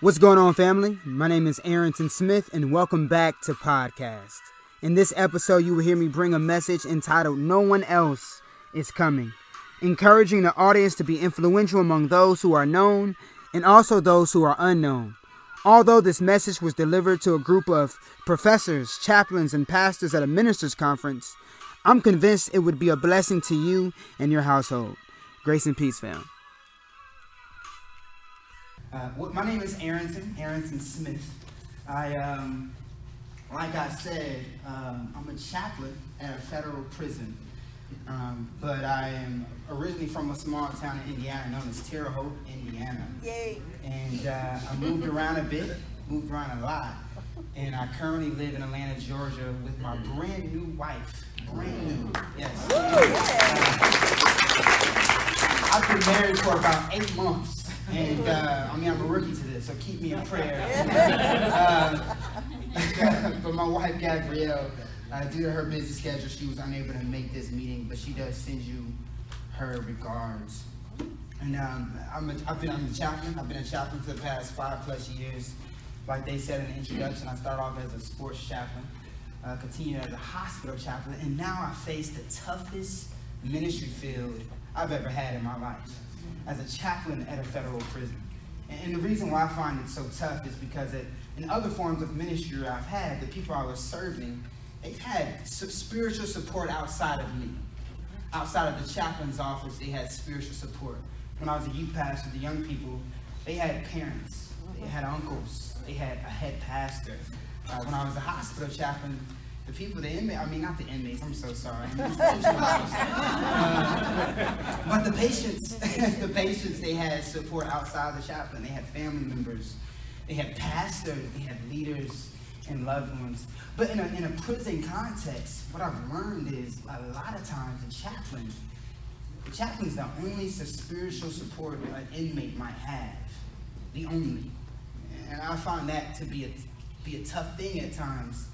What's going on, family? My name is Arrington Smith, and welcome back to Podcast. In this episode, you will hear me bring a message entitled No One Else is Coming, encouraging the audience to be influential among those who are known and also those who are unknown. Although this message was delivered to a group of professors, chaplains, and pastors at a ministers' conference, I'm convinced it would be a blessing to you and your household. Grace and peace, fam. Uh, my name is Arrington, Arrington Smith. I, um, like I said, um, I'm a chaplain at a federal prison. Um, but I am originally from a small town in Indiana known as Terre Haute, Indiana. Yay. And uh, I moved around a bit, moved around a lot. And I currently live in Atlanta, Georgia with my brand new wife. Brand new. Yes. Uh, I've been married for about eight months. And uh, I mean, I'm a rookie to this, so keep me in prayer. uh, but my wife, Gabrielle, uh, due to her busy schedule, she was unable to make this meeting, but she does send you her regards. And um, I'm a, I've been I'm a chaplain. I've been a chaplain for the past five plus years. Like they said in the introduction, I started off as a sports chaplain, uh, continued as a hospital chaplain, and now I face the toughest ministry field I've ever had in my life as a chaplain at a federal prison. And, the reason why I find it so tough is because it, in other forms of ministry I've had, the people I was serving, they've had spiritual support outside of me. Outside of the chaplain's office, they had spiritual support. When I was a youth pastor, the young people, they had parents, they had uncles, they had a head pastor. Uh, when I was a hospital chaplain, the people, the inmates, I mean, not the inmates, I'm so sorry. uh, but the patients, the patients, they had support outside the chaplain. They had family members, they had pastors, they had leaders and loved ones. But in a, in a prison context, what I've learned is a lot of times the chaplain, the chaplain is the only spiritual support an inmate might have. The only. And I find that to be a, be a tough thing at times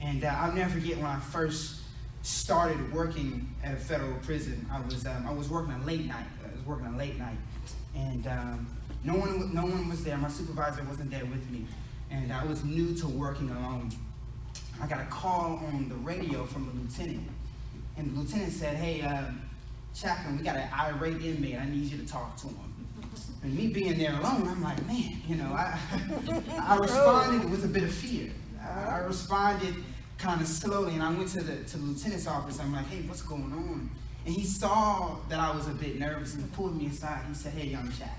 and uh, I'll never forget when I first started working at a federal prison. I was um, I was working a late night. I was working a late night, and um, no one no one was there. My supervisor wasn't there with me, and I was new to working alone. I got a call on the radio from the lieutenant, and the lieutenant said, "Hey, uh, chaplain, we got an irate inmate. I need you to talk to him." And me being there alone, I'm like, man, you know, I I responded with a bit of fear. I responded kind of slowly, and I went to the to the lieutenant's office. I'm like, hey, what's going on? And he saw that I was a bit nervous, and he pulled me aside. He said, hey, young chap,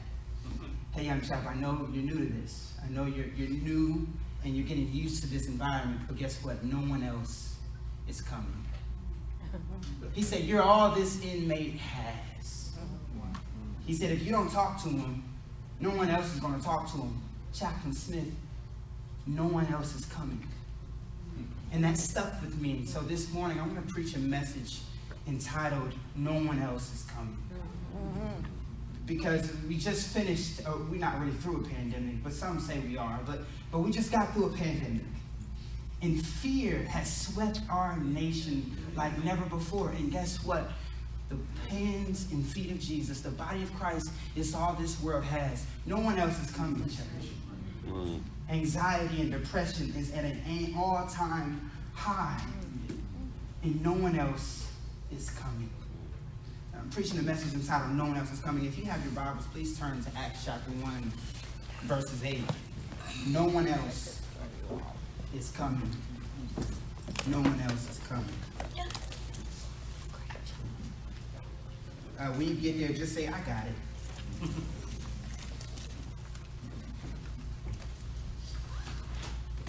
hey, young chap, I know you're new to this. I know you're you're new and you're getting used to this environment, but guess what? No one else is coming. He said, you're all this inmate has. He said, if you don't talk to him, no one else is going to talk to him. Chaplain Smith no one else is coming. And that stuck with me. So this morning, I'm going to preach a message entitled, No One Else is Coming. Because we just finished, uh, we're not really through a pandemic, but some say we are, but, but we just got through a pandemic. And fear has swept our nation like never before. And guess what? The hands and feet of Jesus, the body of Christ, is all this world has. No one else is coming, church. Mm anxiety and depression is at an all-time high, and no one else is coming. I'm preaching a message entitled No One Else is Coming. If you have your Bibles, please turn to Acts chapter 1, verses 8. No one else is coming. No one else is coming. Uh, when you get there, just say, I got it.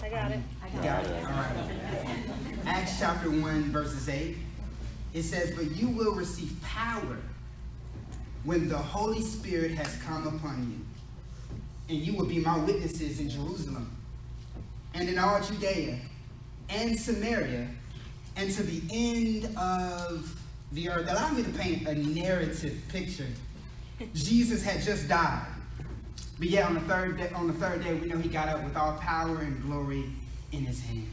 I got it. I got, got it. it. All right. Acts chapter 1, verses 8. It says, But you will receive power when the Holy Spirit has come upon you. And you will be my witnesses in Jerusalem and in all Judea and Samaria and to the end of the earth. Allow me to paint a narrative picture. Jesus had just died. But yet on the third day, on the third day, we know he got up with all power and glory in his hands.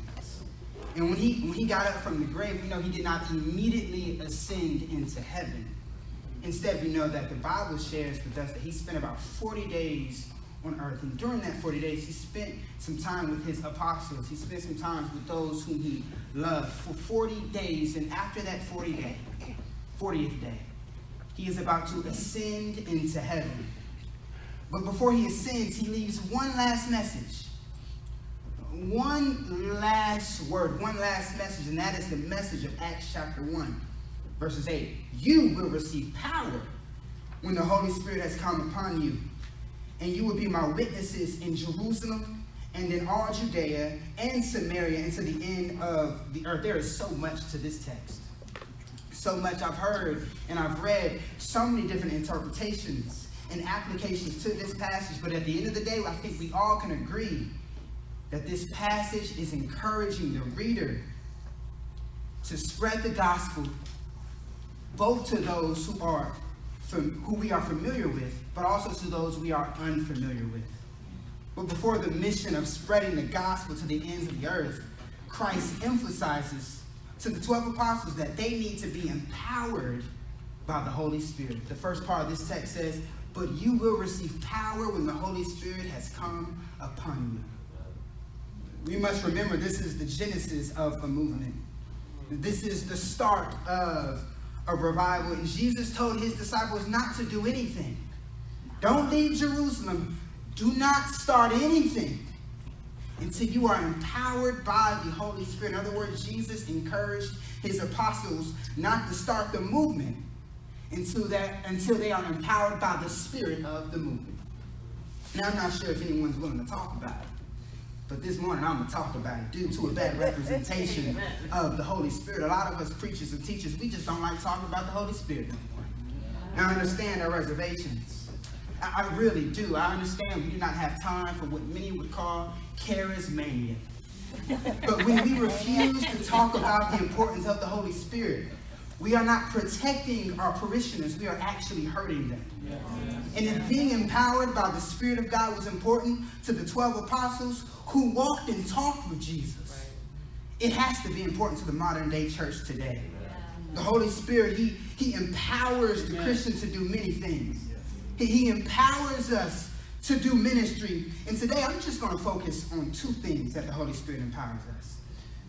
And when he when he got up from the grave, we know he did not immediately ascend into heaven. Instead, we know that the Bible shares with us that he spent about 40 days on earth. And during that 40 days, he spent some time with his apostles. He spent some time with those whom he loved for 40 days. And after that 40 day, 40th day, he is about to ascend into heaven. But before he ascends, he leaves one last message. One last word, one last message, and that is the message of Acts chapter 1, verses 8. You will receive power when the Holy Spirit has come upon you and you will be my witnesses in Jerusalem and in all Judea and Samaria and to the end of the earth. There is so much to this text. So much I've heard and I've read so many different interpretations and applications to this passage, but at the end of the day, I think we all can agree that this passage is encouraging the reader to spread the gospel both to those who are who we are familiar with, but also to those we are unfamiliar with. But before the mission of spreading the gospel to the ends of the earth, Christ emphasizes to the 12 apostles that they need to be empowered by the Holy Spirit. The first part of this text says, But you will receive power when the Holy Spirit has come upon you. We must remember this is the genesis of a movement. This is the start of a revival. And Jesus told his disciples not to do anything. Don't leave Jerusalem. Do not start anything until you are empowered by the Holy Spirit. In other words, Jesus encouraged his apostles not to start the movement until, that, until they are empowered by the spirit of the movement. Now, I'm not sure if anyone's willing to talk about it. But this morning I'm going to talk about it due to a bad representation of the Holy Spirit. A lot of us preachers and teachers, we just don't like talking about the Holy Spirit anymore. Now I understand our reservations. I, I really do. I understand we do not have time for what many would call charismania. But when we refuse to talk about the importance of the Holy Spirit, we are not protecting our parishioners, we are actually hurting them. And if being empowered by the Spirit of God was important to the 12 apostles who walked and talked with Jesus, it has to be important to the modern day church today. The Holy Spirit, He, he empowers the Christian to do many things. He, he empowers us to do ministry. And today I'm just going to focus on two things that the Holy Spirit empowers us.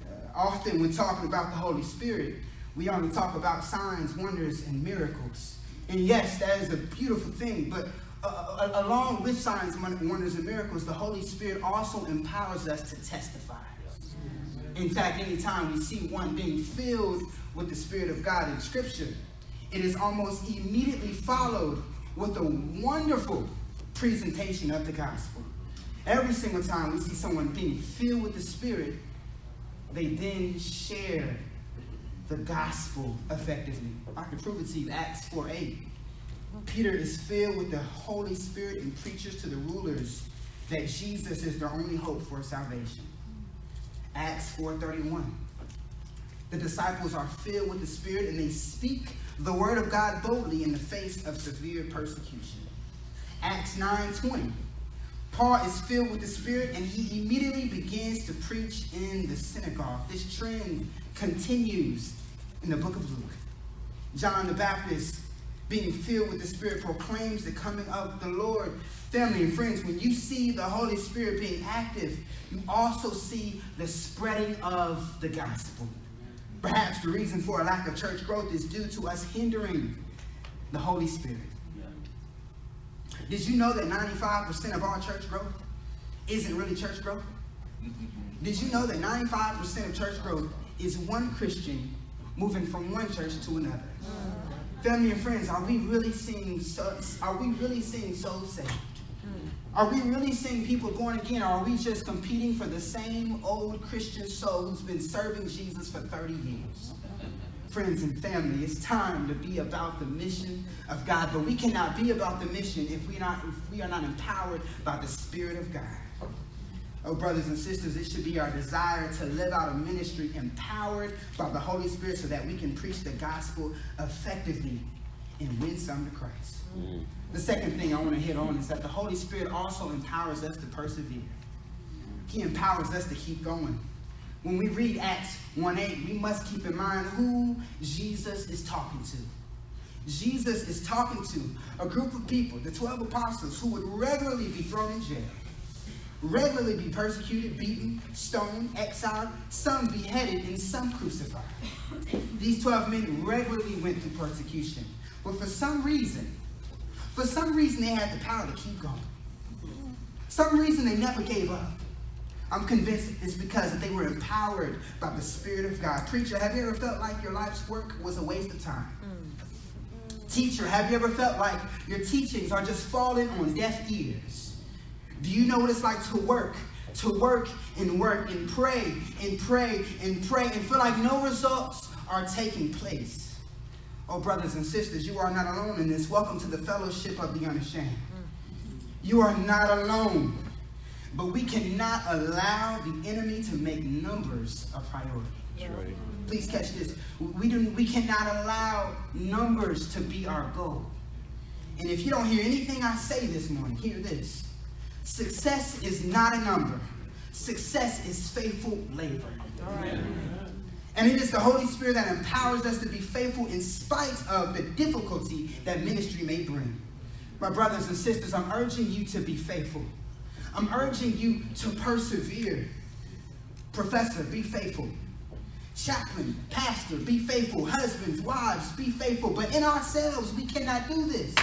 Uh, often when talking about the Holy Spirit, we only talk about signs, wonders, and miracles. And yes, that is a beautiful thing, but uh, uh along with signs, wonders, and miracles, the Holy Spirit also empowers us to testify. In fact, anytime we see one being filled with the Spirit of God in Scripture, it is almost immediately followed with a wonderful presentation of the gospel. Every single time we see someone being filled with the Spirit, they then share the gospel effectively. I can prove it to you, Acts 4 8. Peter is filled with the Holy Spirit and preaches to the rulers that Jesus is their only hope for salvation. Acts 4:31. The disciples are filled with the Spirit and they speak the word of God boldly in the face of severe persecution. Acts 9:20. Paul is filled with the Spirit and he immediately begins to preach in the synagogue. This trend continues in the book of Luke. John the Baptist, being filled with the Spirit, proclaims the coming of the Lord. Family and friends, when you see the Holy Spirit being active, you also see the spreading of the gospel. Perhaps the reason for a lack of church growth is due to us hindering the Holy Spirit. Did you know that 95% of our church growth isn't really church growth? Did you know that 95% of church growth is one Christian moving from one church to another. Family and friends, are we really seeing so, are we really seeing souls saved? Are we really seeing people born again, or are we just competing for the same old Christian soul who's been serving Jesus for 30 years? Friends and family, it's time to be about the mission of God, but we cannot be about the mission if we, not, if we are not empowered by the Spirit of God. Oh, brothers and sisters, it should be our desire to live out a ministry empowered by the Holy Spirit so that we can preach the gospel effectively and win some to Christ. Mm. The second thing I want to hit on is that the Holy Spirit also empowers us to persevere. He empowers us to keep going. When we read Acts 1 8, we must keep in mind who Jesus is talking to. Jesus is talking to a group of people, the 12 apostles, who would regularly be thrown in jail, regularly be persecuted, beaten, stoned, exiled, some beheaded, and some crucified. These 12 men regularly went through persecution. But for some reason, for some reason, they had the power to keep going. Some reason they never gave up. I'm convinced it's because they were empowered by the Spirit of God. Preacher, have you ever felt like your life's work was a waste of time? Mm. Teacher, have you ever felt like your teachings are just falling on deaf ears? Do you know what it's like to work, to work and work and pray and pray and pray and feel like no results are taking place? Oh, brothers and sisters, you are not alone in this. Welcome to the fellowship of the unashamed. You are not alone. But we cannot allow the enemy to make numbers a priority. Right. Please catch this. We, do, we cannot allow numbers to be our goal. And if you don't hear anything I say this morning, hear this. Success is not a number. Success is faithful labor. And it is the Holy Spirit that empowers us to be faithful in spite of the difficulty that ministry may bring. My brothers and sisters, I'm urging you to be faithful. I'm urging you to persevere. Professor, be faithful. Chaplain, pastor, be faithful. Husbands, wives, be faithful. But in ourselves, we cannot do this.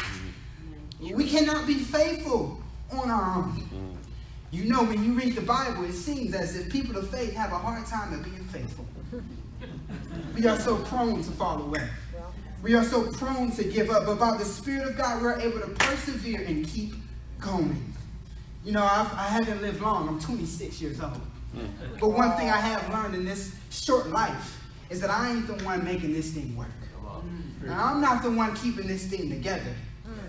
We cannot be faithful on our own. You know, when you read the Bible, it seems as if people of faith have a hard time of being faithful. We are so prone to fall away. We are so prone to give up. But by the Spirit of God, we're able to persevere and keep going. You know, I've, I have not lived long. I'm 26 years old. But one thing I have learned in this short life is that I ain't the one making this thing work. Now, I'm not the one keeping this thing together.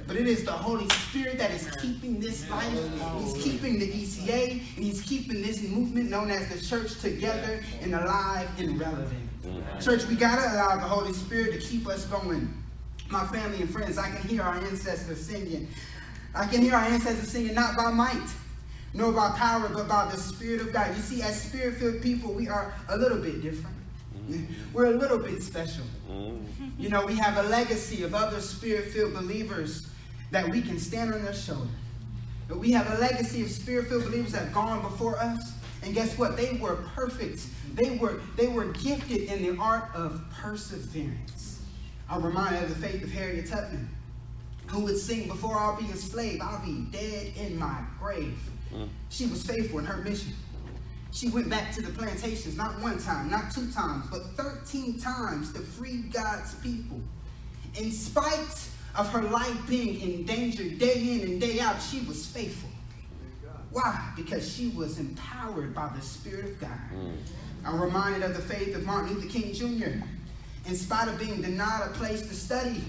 But it is the Holy Spirit that is keeping this life. He's keeping the ECA, and He's keeping this movement known as the church together and alive and relevant. Church, we got to allow the Holy Spirit to keep us going. My family and friends, I can hear our ancestors singing. I can hear our ancestors singing, not by might, nor by power, but by the Spirit of God. You see, as spirit filled people, we are a little bit different. We're a little bit special. You know, we have a legacy of other spirit filled believers that we can stand on their shoulders. But we have a legacy of spirit filled believers that have gone before us. And guess what? They were perfect. They were, they were gifted in the art of perseverance. I'm reminded of the faith of Harriet Tubman who would sing, Before I'll be a slave, I'll be dead in my grave. Mm. She was faithful in her mission. She went back to the plantations not one time, not two times, but 13 times to free God's people. In spite of her life being in danger day in and day out, she was faithful. Why? Because she was empowered by the Spirit of God. Mm. I'm reminded of the faith of Martin Luther King Jr. In spite of being denied a place to study,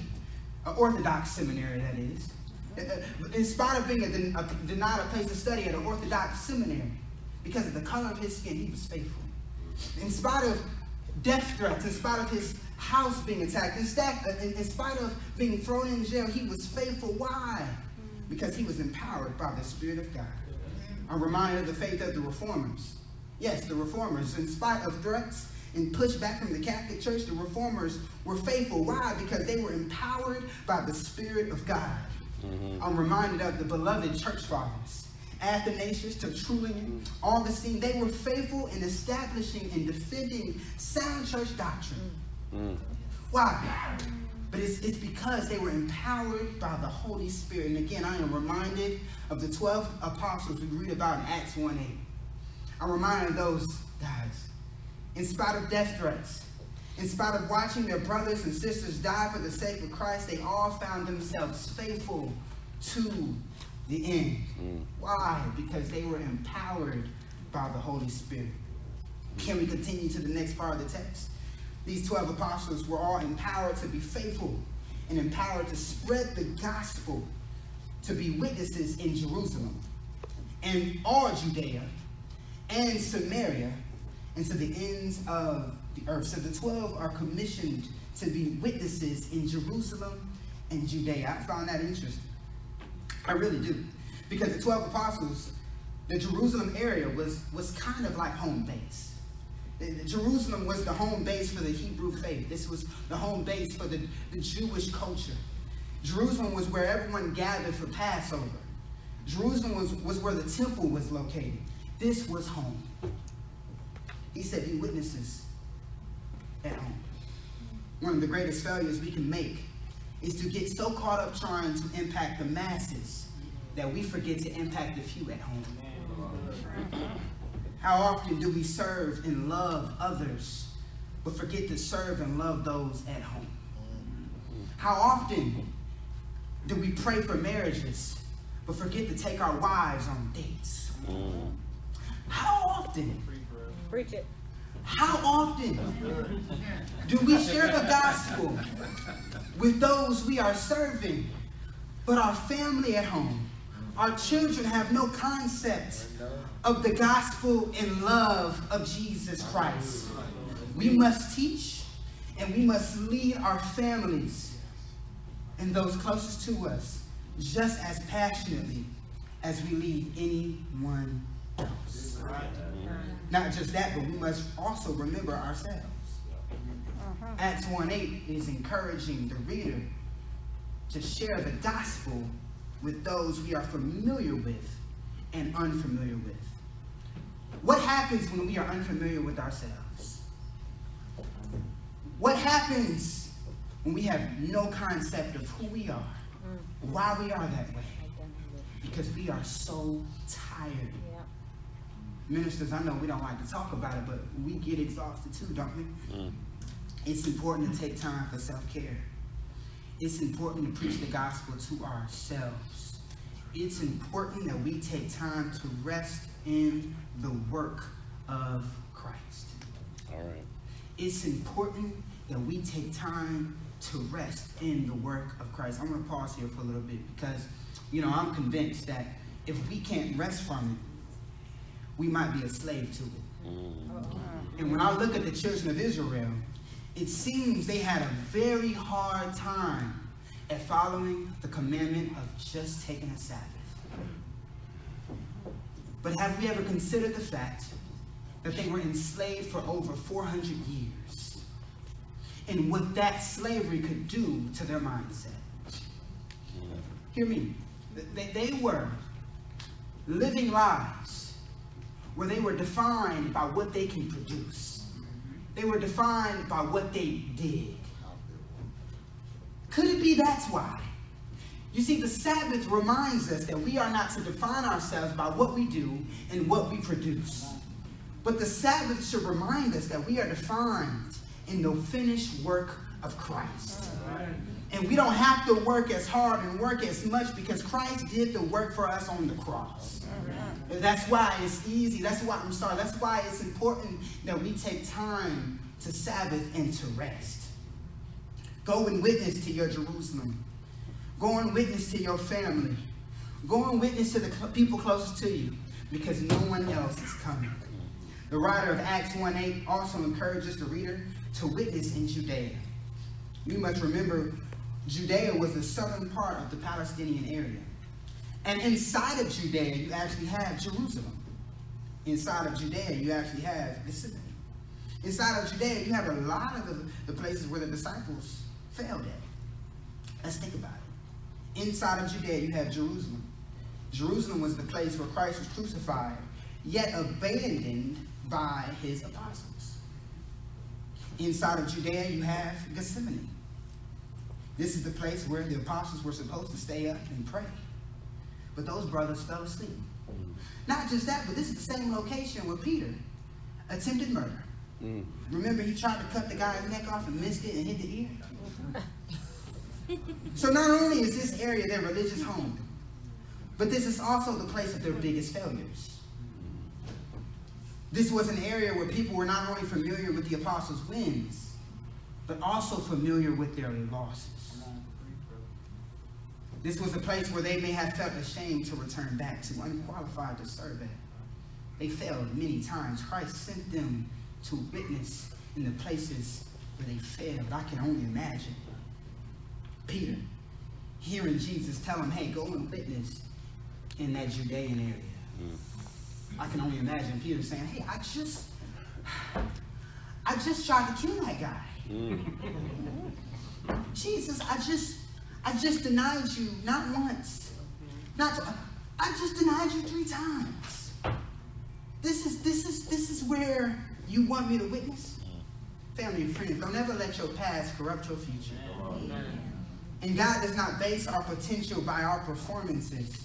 an Orthodox seminary, that is. In spite of being a, a, denied a place to study at an Orthodox seminary, because of the color of his skin, he was faithful. In spite of death threats, in spite of his house being attacked, in, in spite of being thrown in jail, he was faithful. Why? Because he was empowered by the Spirit of God. I'm reminded of the faith of the reformers. Yes, the reformers, in spite of threats, and pushback from the Catholic Church, the reformers were faithful. Why? Because they were empowered by the Spirit of God. Mm-hmm. I'm reminded of the beloved church fathers, Athanasius, Tertullian, Augustine. They were faithful in establishing and defending sound church doctrine. Mm. Why? But it's, it's because they were empowered by the Holy Spirit. And again, I am reminded of the 12 apostles we read about in Acts 1 8. I'm reminded of those guys in spite of death threats, in spite of watching their brothers and sisters die for the sake of Christ, they all found themselves faithful to the end. Mm. Why? Because they were empowered by the Holy Spirit. Can we continue to the next part of the text? These 12 apostles were all empowered to be faithful and empowered to spread the gospel, to be witnesses in Jerusalem and all Judea and Samaria and to the ends of the earth. So the 12 are commissioned to be witnesses in Jerusalem and Judea. I found that interesting. I really do. Because the 12 apostles, the Jerusalem area was, was kind of like home base. Jerusalem was the home base for the Hebrew faith. This was the home base for the, the Jewish culture. Jerusalem was where everyone gathered for Passover. Jerusalem was, was where the temple was located. This was home. He said, Be witnesses at home. One of the greatest failures we can make is to get so caught up trying to impact the masses that we forget to impact the few at home. How often do we serve and love others, but forget to serve and love those at home? How often do we pray for marriages, but forget to take our wives on dates? How often? Preach it. How often do we share the gospel with those we are serving, but our family at home, our children have no concept of the gospel and love of Jesus Christ? We must teach and we must lead our families and those closest to us just as passionately as we lead anyone else. Not just that, but we must also remember ourselves. Acts 1 8 is encouraging the reader to share the gospel with those we are familiar with and unfamiliar with. What happens when we are unfamiliar with ourselves? What happens when we have no concept of who we are, why we are that way? Because we are so tired ministers, I know we don't like to talk about it, but we get exhausted too, don't we? Mm. It's important to take time for self care. It's important to preach the gospel to ourselves. It's important that we take time to rest in the work of Christ. All right. It's important that we take time to rest in the work of Christ. I'm going to pause here for a little bit because, you know, I'm convinced that if we can't rest from it, we might be a slave to it. Mm-hmm. And when I look at the children of Israel, it seems they had a very hard time at following the commandment of just taking a Sabbath. But have we ever considered the fact that they were enslaved for over 400 years? And what that slavery could do to their mindset? Hear me. They, they were living lives where they were defined by what they can produce. They were defined by what they did. Could it be that's why? You see, the Sabbath reminds us that we are not to define ourselves by what we do and what we produce. But the Sabbath should remind us that we are defined in the finished work of Christ. And we don't have to work as hard and work as much because Christ did the work for us on the cross. And that's why it's easy. That's why, I'm sorry, that's why it's important that we take time to Sabbath and to rest. Go and witness to your Jerusalem. Go and witness to your family. Go and witness to the people closest to you because no one else is coming. The writer of Acts 1 8 also encourages the reader to witness in Judea. We must remember Judea was the southern part of the Palestinian area. And inside of Judea, you actually have Jerusalem. Inside of Judea, you actually have Gethsemane. Inside of Judea, you have a lot of the, the places where the disciples failed at. Let's think about it. Inside of Judea, you have Jerusalem. Jerusalem was the place where Christ was crucified, yet abandoned by his apostles. Inside of Judea, you have Gethsemane. This is the place where the apostles were supposed to stay up and pray. But those brothers fell asleep. Mm. Not just that, but this is the same location where Peter attempted murder. Mm. Remember, he tried to cut the guy's neck off and missed it and hit the ear? so not only is this area their religious home, but this is also the place of their biggest failures. This was an area where people were not only familiar with the apostles' wins, but also familiar with their losses. This was a place where they may have felt ashamed to return back to, unqualified to serve at. They failed many times. Christ sent them to witness in the places where they failed. I can only imagine. Peter, hearing Jesus tell him, hey, go and witness in that Judean area. Mm. I can only imagine Peter saying, hey, I just, I just tried to kill that guy. Mm. Jesus, I just, I just denied you not once, not. To, I just denied you three times. This is, this is, this is where you want me to witness. Family and friends, don't ever let your past corrupt your future. And God does not base our potential by our performances.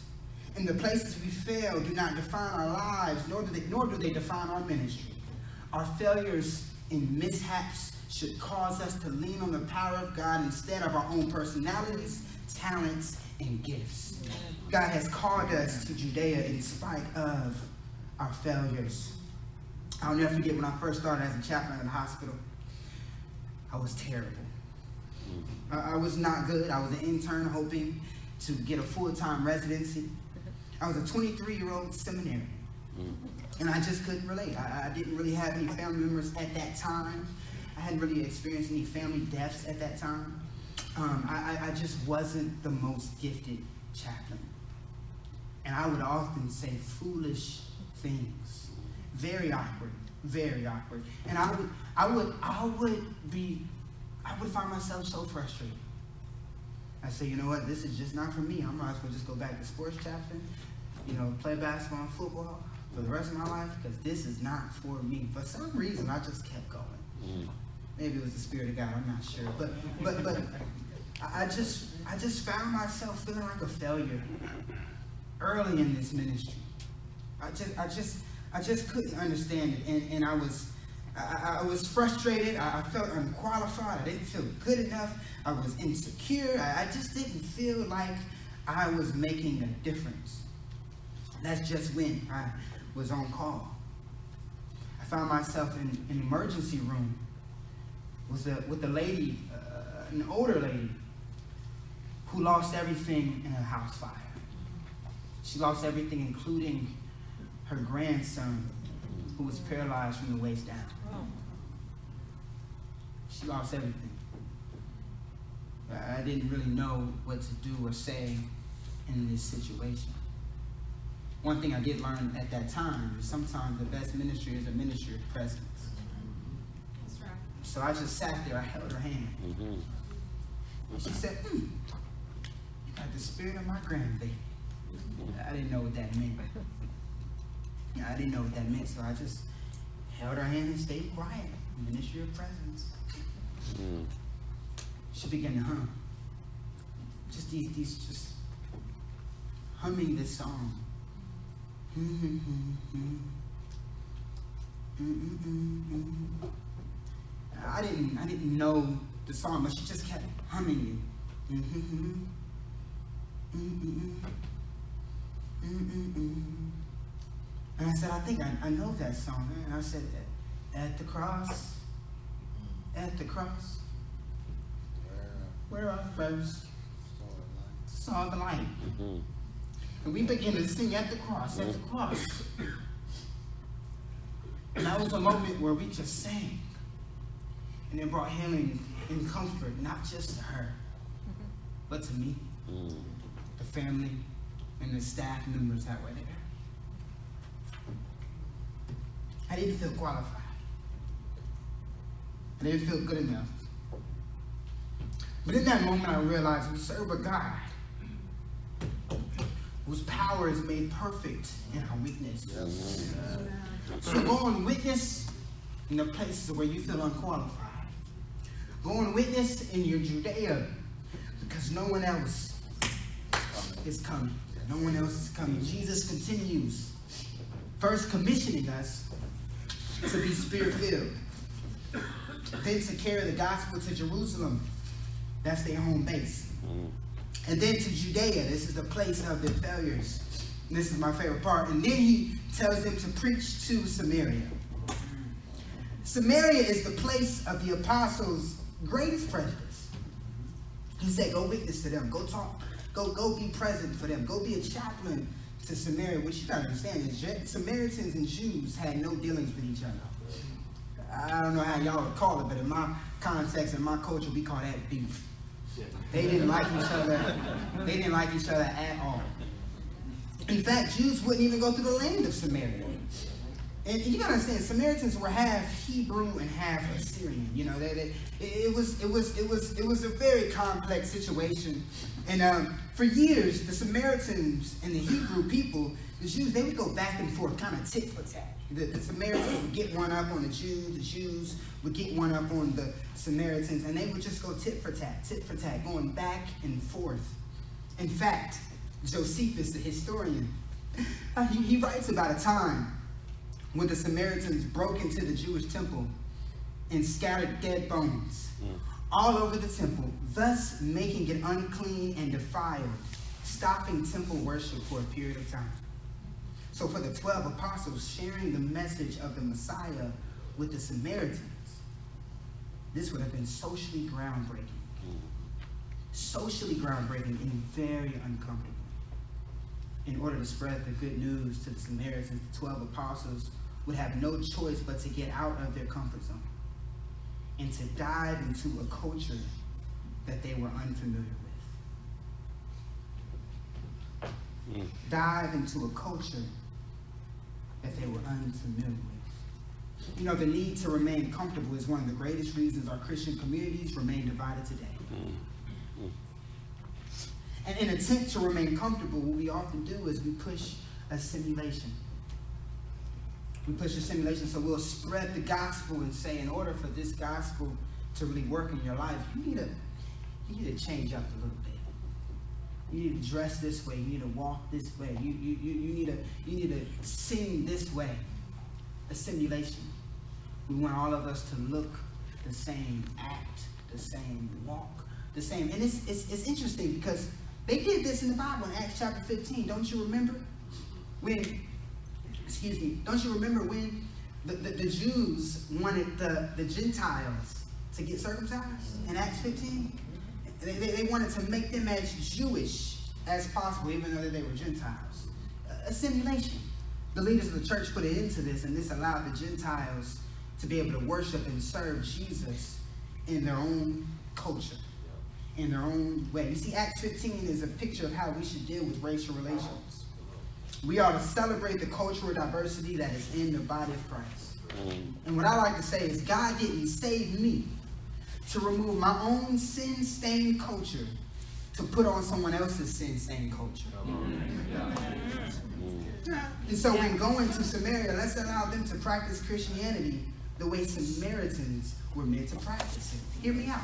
And the places we fail do not define our lives, nor do they, nor do they define our ministry. Our failures and mishaps should cause us to lean on the power of God instead of our own personalities, talents, and gifts. God has called us to Judea in spite of our failures. I'll never forget when I first started as a chaplain in the hospital. I was terrible. I, was not good. I was an intern hoping to get a full-time residency. I was a 23-year-old seminarian. And I just couldn't relate. I, I, didn't really have any family members at that time. I hadn't really experienced any family deaths at that time. Um, I, I just wasn't the most gifted chaplain. And I would often say foolish things. Very awkward. Very awkward. And I would, I would, I would be, I would find myself so frustrated. I say, you know what, this is just not for me. I might as well just go back to sports chaplain, you know, play basketball and football for the rest of my life because this is not for me. For some reason, I just kept going. Mm. Maybe it was the spirit of God. I'm not sure, but but but I just I just found myself feeling like a failure early in this ministry. I just I just I just couldn't understand it, and and I was. I, I was frustrated. I, I, felt unqualified. I didn't feel good enough. I was insecure. I, I just didn't feel like I was making a difference. That's just when I was on call. I found myself in an emergency room with a, with a lady, uh, an older lady, who lost everything in a house fire. She lost everything, including her grandson, who was paralyzed from the waist down. She lost everything. I didn't really know what to do or say in this situation. One thing I did learn at that time is sometimes the best ministry is a ministry of presence. That's right. So I just sat there, I held her hand. Mm-hmm. And she said, hmm, you got the spirit of my grandbaby. I didn't know what that meant. I didn't know what that meant, so I just held her hand and stayed quiet. Ministry of presence. Mm. She began to hum. Just these, these, just humming this song. Mm-hmm. I didn't, I didn't know the song, but she just kept humming it. Mm-hmm. And I said, I think I, I know that song. And I said, at the cross, at the cross, where uh, I first saw the light. Mm-hmm. Mm-hmm. And we began to sing at the cross, at the cross. And that was a moment where we just sang. And it brought healing and comfort, not just to her, but to me, the family, and the staff members that were there. I didn't feel qualified. I didn't feel good enough. But in that moment, I realized we serve a God whose power is made perfect in our weakness. Yes. So go and witness in the places where you feel unqualified. Go and witness in your Judea because no one else is coming. No one else is coming. Jesus continues first commissioning us to be spirit filled, then to carry the gospel to Jerusalem. That's their home base. Mm. And then to Judea. This is the place of their failures. This is my favorite part. And then he tells them to preach to Samaria. Samaria is the place of the apostles' greatest prejudice. He said, go witness to them. Go talk. Go, go be present for them. Go be a chaplain to Samaria. Which you gotta understand is Samaritans and Jews had no dealings with each other. I don't know how y'all would call it, but in my context, in my culture, we call that beef. They didn't like each other. They didn't like each other at all. In fact, Jews wouldn't even go through the land of Samaria. And you gotta understand, Samaritans were half Hebrew and half Assyrian. You know, that it, it, was it was it was it was a very complex situation. And um, for years, the Samaritans and the Hebrew people, the Jews, they would go back and forth, kind of tit for tat. The, the, Samaritans would get one up on the Jews, the Jews would get one up on the Samaritans, and they would just go tit for tat, tit for tat, going back and forth. In fact, Josephus, the historian, he, he writes about a time when the Samaritans broke into the Jewish temple and scattered dead bones mm. all over the temple, thus making it unclean and defiled, stopping temple worship for a period of time. So, for the 12 apostles sharing the message of the Messiah with the Samaritans, this would have been socially groundbreaking. Socially groundbreaking and very uncomfortable. In order to spread the good news to the Samaritans, the 12 apostles would have no choice but to get out of their comfort zone and to dive into a culture that they were unfamiliar with. Mm. Dive into a culture that they were unfamiliar with. You know, the need to remain comfortable is one of the greatest reasons our Christian communities remain divided today. And in attempt to remain comfortable, what we often do is we push assimilation. We push assimilation, so we'll spread the gospel and say, in order for this gospel to really work in your life, you need to, you need to change up a little bit. You need to dress this way. You need to walk this way. You, you, you, you, need, to, you need to sing this way. Assimilation. We want all of us to look the same, act the same, walk the same. And it's, it's, it's interesting because they did this in the Bible in Acts chapter 15. Don't you remember? When excuse me, don't you remember when the, the, the Jews wanted the, the Gentiles to get circumcised in Acts 15? They, they, they, wanted to make them as Jewish as possible, even though they were Gentiles. Assimilation. The leaders of the church put an end to this, and this allowed the Gentiles to be able to worship and serve Jesus in their own culture, in their own way. You see, Acts 15 is a picture of how we should deal with racial relations. We are to celebrate the cultural diversity that is in the body of Christ. Mm. And what I like to say is God didn't save me to remove my own sin-stained culture to put on someone else's sin-stained culture. And so when going to Samaria, let's allow them to practice Christianity the way Samaritans were meant to practice it. Hear me out.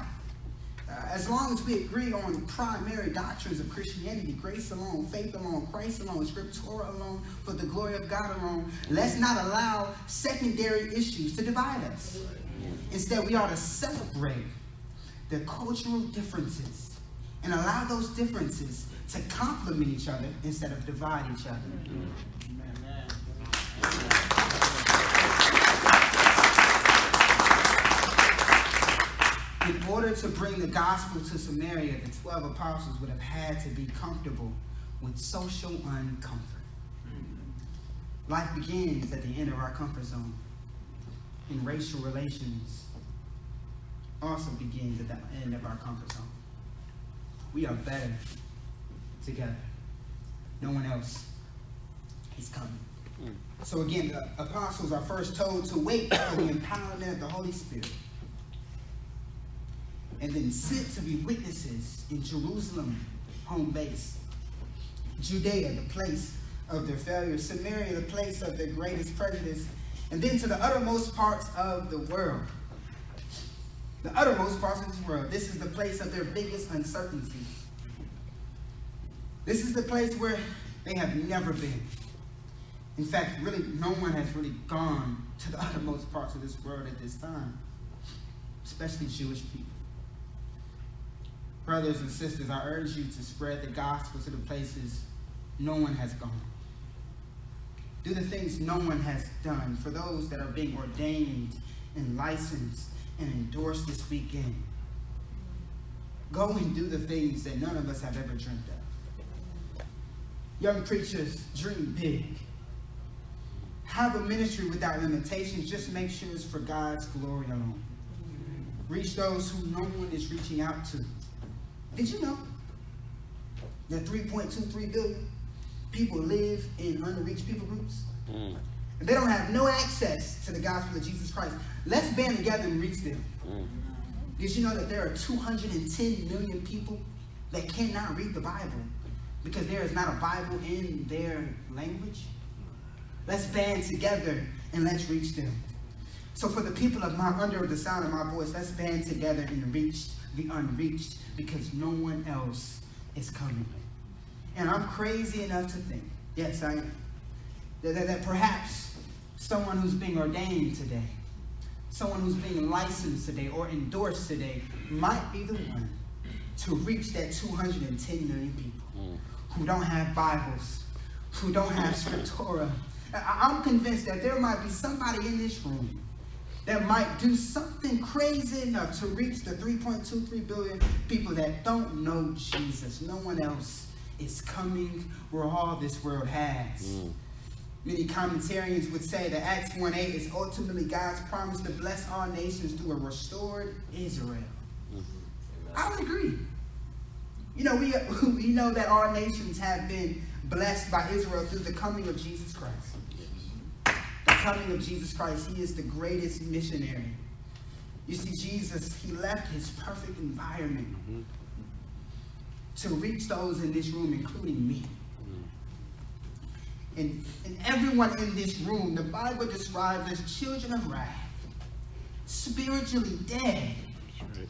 Uh, as long as we agree on primary doctrines of Christianity, grace alone, faith alone, Christ alone, scripture alone, for the glory of God alone, let's not allow secondary issues to divide us. Instead, we ought to celebrate the cultural differences and allow those differences to complement each other instead of divide each other. In order to bring the gospel to Samaria, the 12 apostles would have had to be comfortable with social uncomfort. Life begins at the end of our comfort zone. And racial relations also begins at the end of our comfort zone. We are better together. No one else is coming. Hmm. So again, the apostles are first told to wait for the empowerment of the Holy Spirit and then sent to be witnesses in Jerusalem, home base, Judea, the place of their failure, Samaria, the place of their greatest prejudice, and then to the uttermost parts of the world. The uttermost parts of this world. This is the place of their biggest uncertainty. This is the place where they have never been. In fact, really, no one has really gone to the uttermost parts of this world at this time, especially Jewish people. Brothers and sisters, I urge you to spread the gospel to the places no one has gone. Do the things no one has done for those that are being ordained and licensed and endorsed this weekend. Go and do the things that none of us have ever dreamed of. Young preachers, dream big. Have a ministry without limitations. Just make sure it's for God's glory alone. Reach those who no one is reaching out to. Did you know that 3.23 billion people live in unreached people groups? Mm. They don't have no access to the gospel of Jesus Christ. Let's band together and reach them. Mm. Did you know that there are 210 million people that cannot read the Bible because there is not a Bible in their language? Let's band together and let's reach them. So for the people of my under the sound of my voice, let's band together and reach the unreached because no one else is coming. And I'm crazy enough to think, yes, I am, that, that, that perhaps someone who's being ordained today, someone who's being licensed today or endorsed today might be the one to reach that 210 million people mm. who don't have Bibles, who don't have scriptura. I'm convinced that there might be somebody in this room that might do something crazy enough to reach the 3.23 billion people that don't know Jesus. No one else is coming where all this world has. Mm. Many commentarians would say that Acts 1.8 is ultimately God's promise to bless all nations through a restored Israel. Mm-hmm. I would agree. You know, we, we know that all nations have been blessed by Israel through the coming of Jesus Christ The coming of Jesus Christ, he is the greatest missionary. You see, Jesus, he left his perfect environment mm-hmm. To reach those in this room, including me. And, and everyone in this room, the Bible describes as children of wrath, spiritually dead. Right.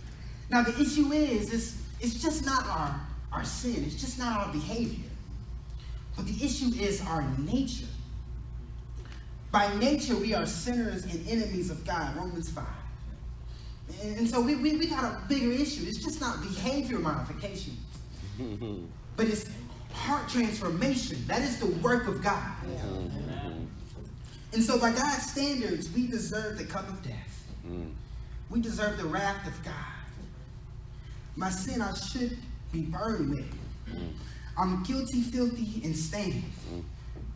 Now, the issue is, is it's just not our, our sin, it's just not our behavior. But the issue is our nature. By nature, we are sinners and enemies of God, Romans 5. And, and so we, we, we got a bigger issue. It's just not behavior modification, but it's heart transformation. That is the work of God. And so, by God's standards, we deserve the cup of death. We deserve the wrath of God. My sin I should be burned with. I'm guilty, filthy, and stained.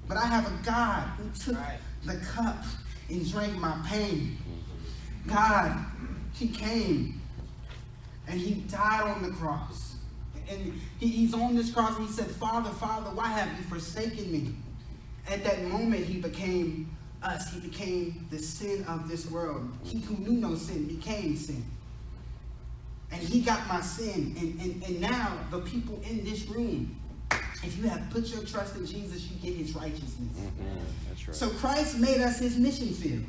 But I have a God who took the cup and drank my pain. God, He came and He died on the cross. And he, He's on this cross and He said, Father, Father, why have you forsaken me? At that moment, He became us. He became the sin of this world. He who knew no sin became sin. And He got my sin. And, and, and now the people in this room if you have put your trust in Jesus, you get his righteousness. Mm-hmm. That's right. So Christ made us his mission field.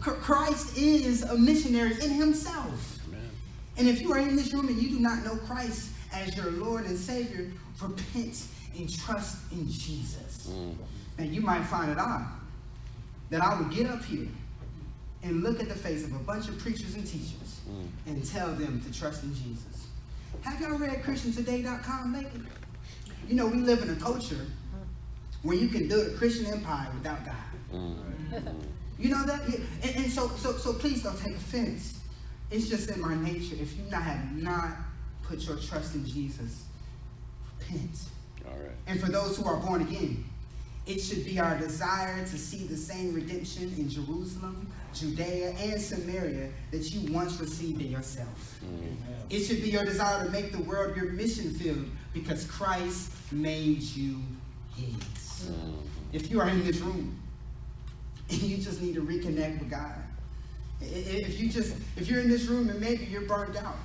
Christ is a missionary in himself. Amen. And if you are in this room and you do not know Christ as your Lord and Savior, repent and trust in Jesus. Mm. And you might find it odd that I would get up here and look at the face of a bunch of preachers and teachers mm. and tell them to trust in Jesus. Have y'all read ChristianToday.com lately? You know, we live in a culture where you can build a Christian empire without God. Mm-hmm. You know that? And, and, so, so, so please don't take offense. It's just in my nature. If you not have not put your trust in Jesus, repent. All right. And for those who are born again, it should be our desire to see the same redemption in Jerusalem, Judea, and Samaria that you once received in yourself. Mm-hmm. It should be your desire to make the world your mission field because Christ made you his. Mm-hmm. If you are in this room and you just need to reconnect with God, if you just if you're in this room and maybe you're burned out,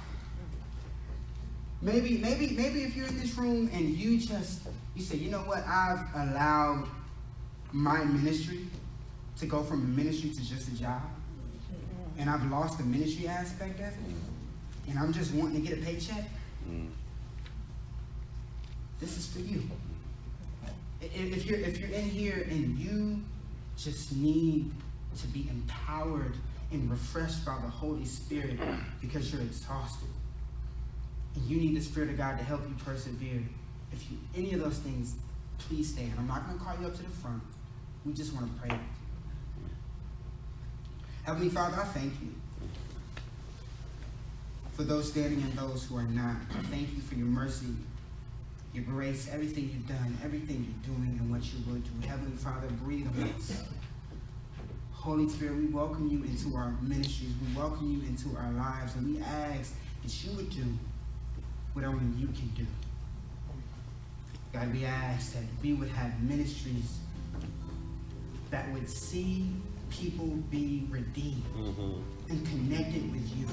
maybe maybe maybe if you're in this room and you just you say, you know what, I've allowed my ministry to go from a ministry to just a job, and I've lost the ministry aspect of it, and I'm just wanting to get a paycheck. This is for you. If you're, if you're in here and you just need to be empowered and refreshed by the Holy Spirit because you're exhausted, you need the Spirit of God to help you persevere, if you any of those things, please stand. I'm not going to call you up to the front. We just want to pray. Heavenly Father, I thank you for those standing and those who are not. I thank you for your mercy your grace, everything you've done, everything you're doing, and what you will do. Heavenly Father, breathe on us. Holy Spirit, we welcome you into our ministries. We welcome you into our lives. And we ask that you would do what only you can do. God, we ask that we would have ministries that would see people be redeemed mm-hmm. and connected with you.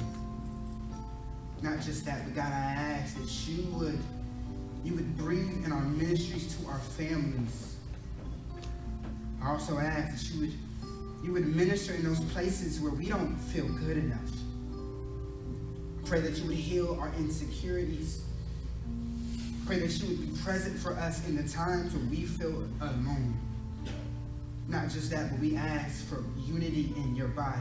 Not just that, but God, I ask that you would you would breathe in our ministries to our families. I also ask that you would you would minister in those places where we don't feel good enough. Pray that you would heal our insecurities. Pray that you would be present for us in the times when we feel alone. Not just that, but we ask for unity in your body.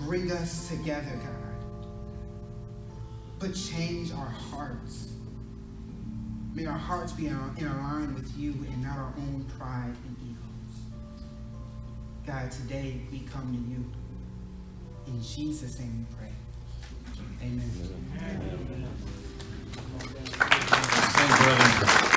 Bring us together, God. But change our hearts. May our hearts be in, line with you and not our own pride and egos. God, today we come to you. In Jesus' name we pray. Amen. Amen. Amen.